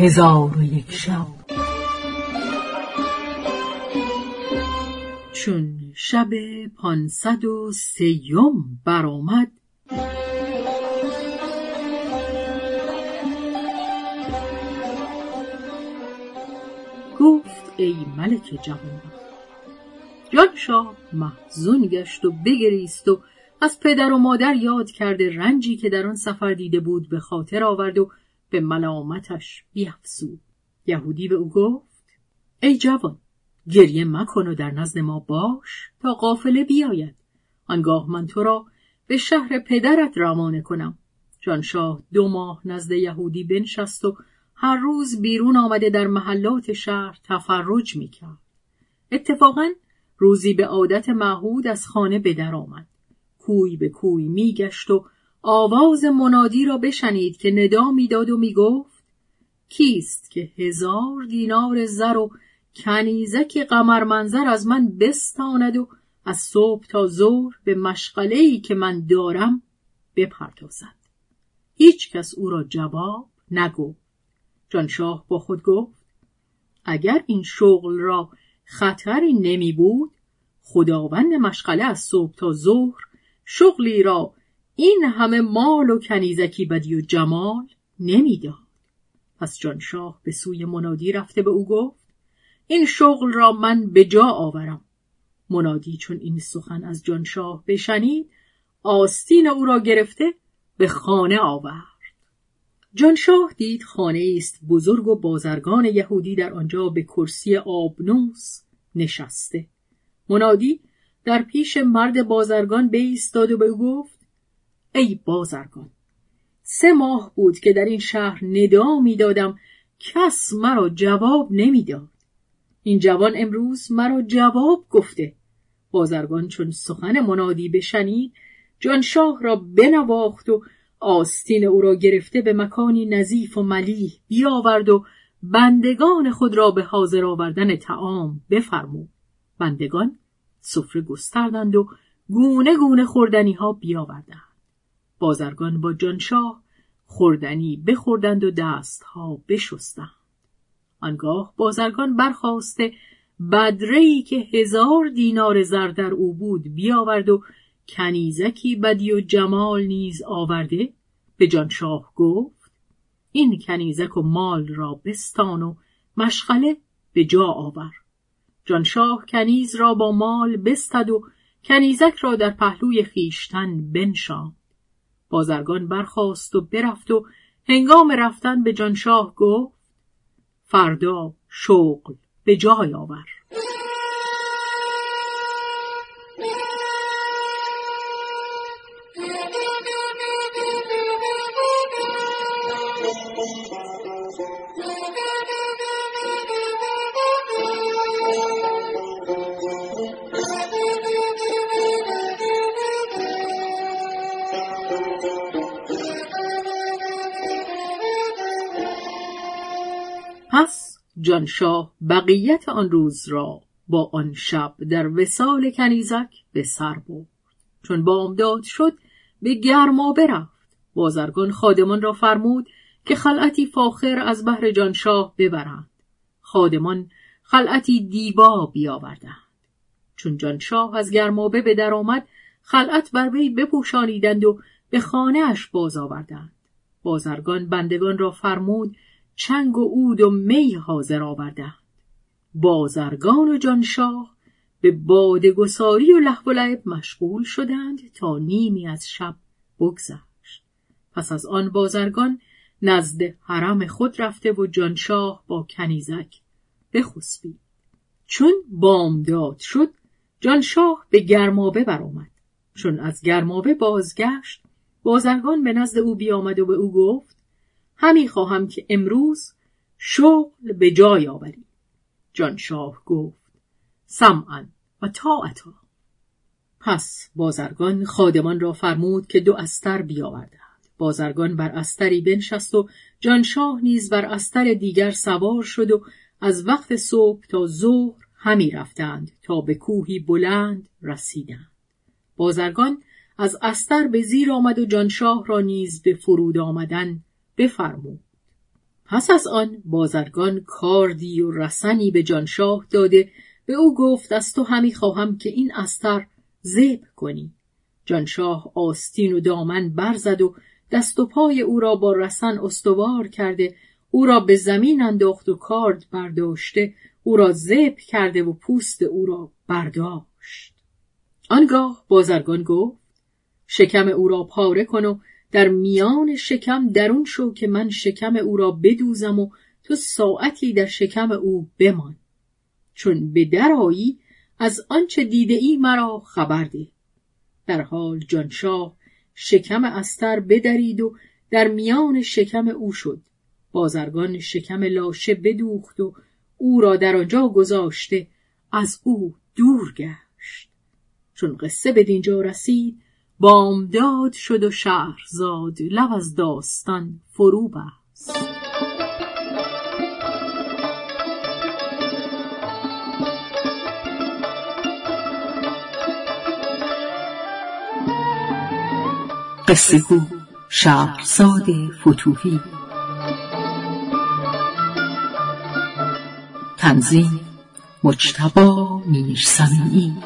هزار و یک شب. چون شب پانصد و سیم برآمد گفت ای ملک جوان جان شاه محزون گشت و بگریست و از پدر و مادر یاد کرده رنجی که در آن سفر دیده بود به خاطر آورد و به ملامتش بیافزود یهودی به او گفت ای جوان گریه مکن و در نزد ما باش تا قافله بیاید. آنگاه من تو را به شهر پدرت روانه کنم. جانشاه دو ماه نزد یهودی بنشست و هر روز بیرون آمده در محلات شهر تفرج می‌کرد. اتفاقا روزی به عادت معهود از خانه به در آمد. کوی به کوی میگشت و آواز منادی را بشنید که ندا می‌داد و می‌گفت کیست که هزار دینار زر و کنیزک قمر منظر از من بستاند و از صبح تا ظهر به مشغله ای که من دارم بپردازد هیچ کس او را جواب نگفت. جانشاه با خود گفت اگر این شغل را خطری نمی بود خداوند مشغله از صبح تا ظهر شغلی را این همه مال و کنیزکی بدی و جمال نمی‌داد. پس جانشاه به سوی منادی رفته به او گفت این شغل را من به جا آورم. منادی چون این سخن از جانشاه بشنید آستین او را گرفته به خانه آورد. جانشاه دید خانه است بزرگ و بازرگان یهودی در آنجا به کرسی آبنوس نشسته. منادی در پیش مرد بازرگان بایستاد و به او گفت ای بازرگان سه ماه بود که در این شهر ندا می‌دادم کس مرا جواب نمی‌داد. این جوان امروز مرا جواب گفته. بازرگان چون سخن منادی بشنید جانشاه را بنواخت و آستین او را گرفته به مکانی نظیف و ملیح بیاورد و بندگان خود را به حاضر آوردن تعام بفرمود. بندگان سفره گستردند و گونه گونه خوردنی ها بیاوردند. بازرگان با جانشاه خوردنی بخوردند و دستها بشستند. آنگاه بازرگان برخواسته بدرهی که هزار دینار زر در او بود بیاورد و کنیزکی بدی و جمال نیز آورده به جانشاه گفت این کنیزک و مال را بستان و مشغله به جا آور. جانشاه کنیز را با مال بستد و کنیزک را در پهلوی خیشتن بنشاند. بازرگان برخاست و برفت و هنگام رفتن به جانشاه گفت فردا شغل به جای آور. پس جانشاه بقیت آن روز را با آن شب در وسال کنیزک به سر برد. چون بامداد شد به گرما برفت. بازرگان خادمان را فرمود که خلعتی فاخر از بهر جانشاه ببرند. خادمان خلعتی دیبا بیاوردند. چون جانشاه از گرمابه به در آمد خلعت بر وی بپوشانیدند و به خانه اش باز آوردند. بازرگان بندگان را فرمود چنگ و عود و می حاضر آوردند. بازرگان و جانشاه به بادگساری و لحو لعب مشغول شدند تا نیمی از شب بگذشت. پس از آن بازرگان نزد حرم خود رفته و جانشاه با کنیزک بخسبید چون بامداد شد جانشاه به گرمابه برآمد. چون از گرمابه بازگشت بازرگان به نزد او بیامد و به او گفت همی خواهم که امروز شغل به جای آوری. جانشاه گفت سمعا و طاعتا. پس بازرگان خادمان را فرمود که دو استر بیاوردند. بازرگان بر استری بنشست و جانشاه نیز بر استر دیگر سوار شد و از وقت صبح تا ظهر همی رفتند تا به کوهی بلند رسیدند. بازرگان از استر به زیر آمد و جانشاه را نیز به فرود آمدن بفرمود. پس از آن بازرگان کاردی و رسنی به جانشاه داده به او گفت از تو همی خواهم که این استر زیب کنی. جانشاه آستین و دامن برزد و دست و پای او را با رسن استوار کرده او را به زمین انداخت و کارد برداشته او را زب کرده و پوست او را برداشت. آنگاه بازرگان گفت شکم او را پاره کن و در میان شکم درون شو که من شکم او را بدوزم و تو ساعتی در شکم او بمان. چون به درایی از آنچه دیده ای مرا خبر ده. در حال جانشاه شکم استر بدرید و در میان شکم او شد. بازرگان شکم لاشه بدوخت و او را در آنجا گذاشته از او دور گشت. چون قصه به دینجا رسید بامداد شد و شهرزاد لب از داستان فرو بست. قصه گو شهرزاد فتوحی تنظیم مجتبا میرسمی